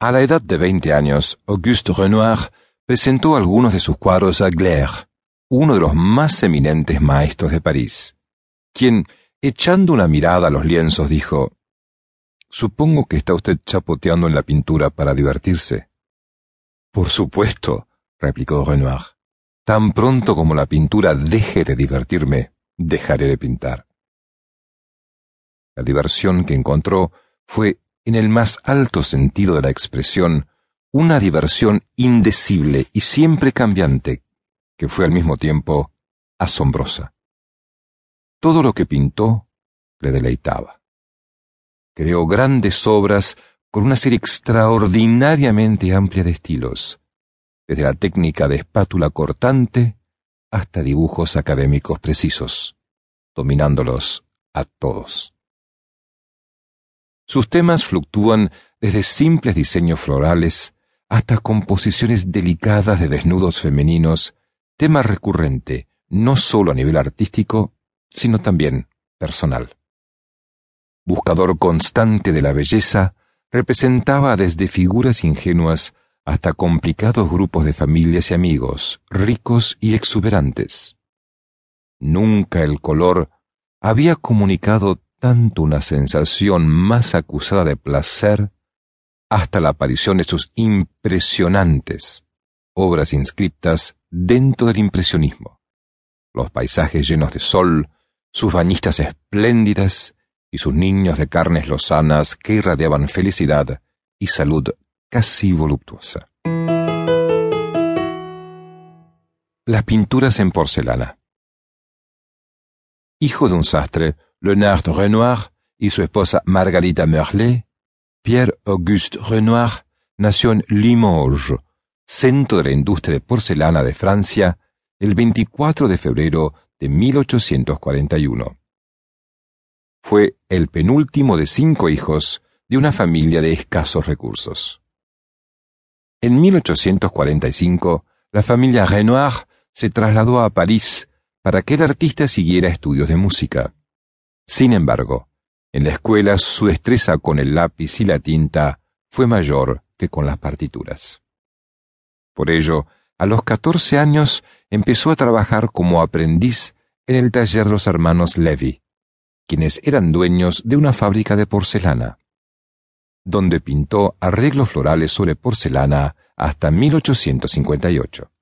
A la edad de veinte años, Auguste Renoir presentó algunos de sus cuadros a Gleyre, uno de los más eminentes maestros de París, quien, echando una mirada a los lienzos, dijo Supongo que está usted chapoteando en la pintura para divertirse. Por supuesto, replicó Renoir. Tan pronto como la pintura deje de divertirme, dejaré de pintar. La diversión que encontró fue en el más alto sentido de la expresión, una diversión indecible y siempre cambiante, que fue al mismo tiempo asombrosa. Todo lo que pintó le deleitaba. Creó grandes obras con una serie extraordinariamente amplia de estilos, desde la técnica de espátula cortante hasta dibujos académicos precisos, dominándolos a todos. Sus temas fluctúan desde simples diseños florales hasta composiciones delicadas de desnudos femeninos, tema recurrente no solo a nivel artístico, sino también personal. Buscador constante de la belleza, representaba desde figuras ingenuas hasta complicados grupos de familias y amigos, ricos y exuberantes. Nunca el color había comunicado tanto una sensación más acusada de placer hasta la aparición de sus impresionantes obras inscriptas dentro del impresionismo, los paisajes llenos de sol, sus bañistas espléndidas y sus niños de carnes lozanas que irradiaban felicidad y salud casi voluptuosa. Las pinturas en porcelana. Hijo de un sastre, Leonard Renoir y su esposa Margarita Merlet, Pierre-Auguste Renoir nació en Limoges, centro de la industria de porcelana de Francia, el 24 de febrero de 1841. Fue el penúltimo de cinco hijos de una familia de escasos recursos. En 1845, la familia Renoir se trasladó a París para que el artista siguiera estudios de música. Sin embargo, en la escuela su destreza con el lápiz y la tinta fue mayor que con las partituras. Por ello, a los catorce años empezó a trabajar como aprendiz en el taller de los hermanos Levy, quienes eran dueños de una fábrica de porcelana, donde pintó arreglos florales sobre porcelana hasta 1858.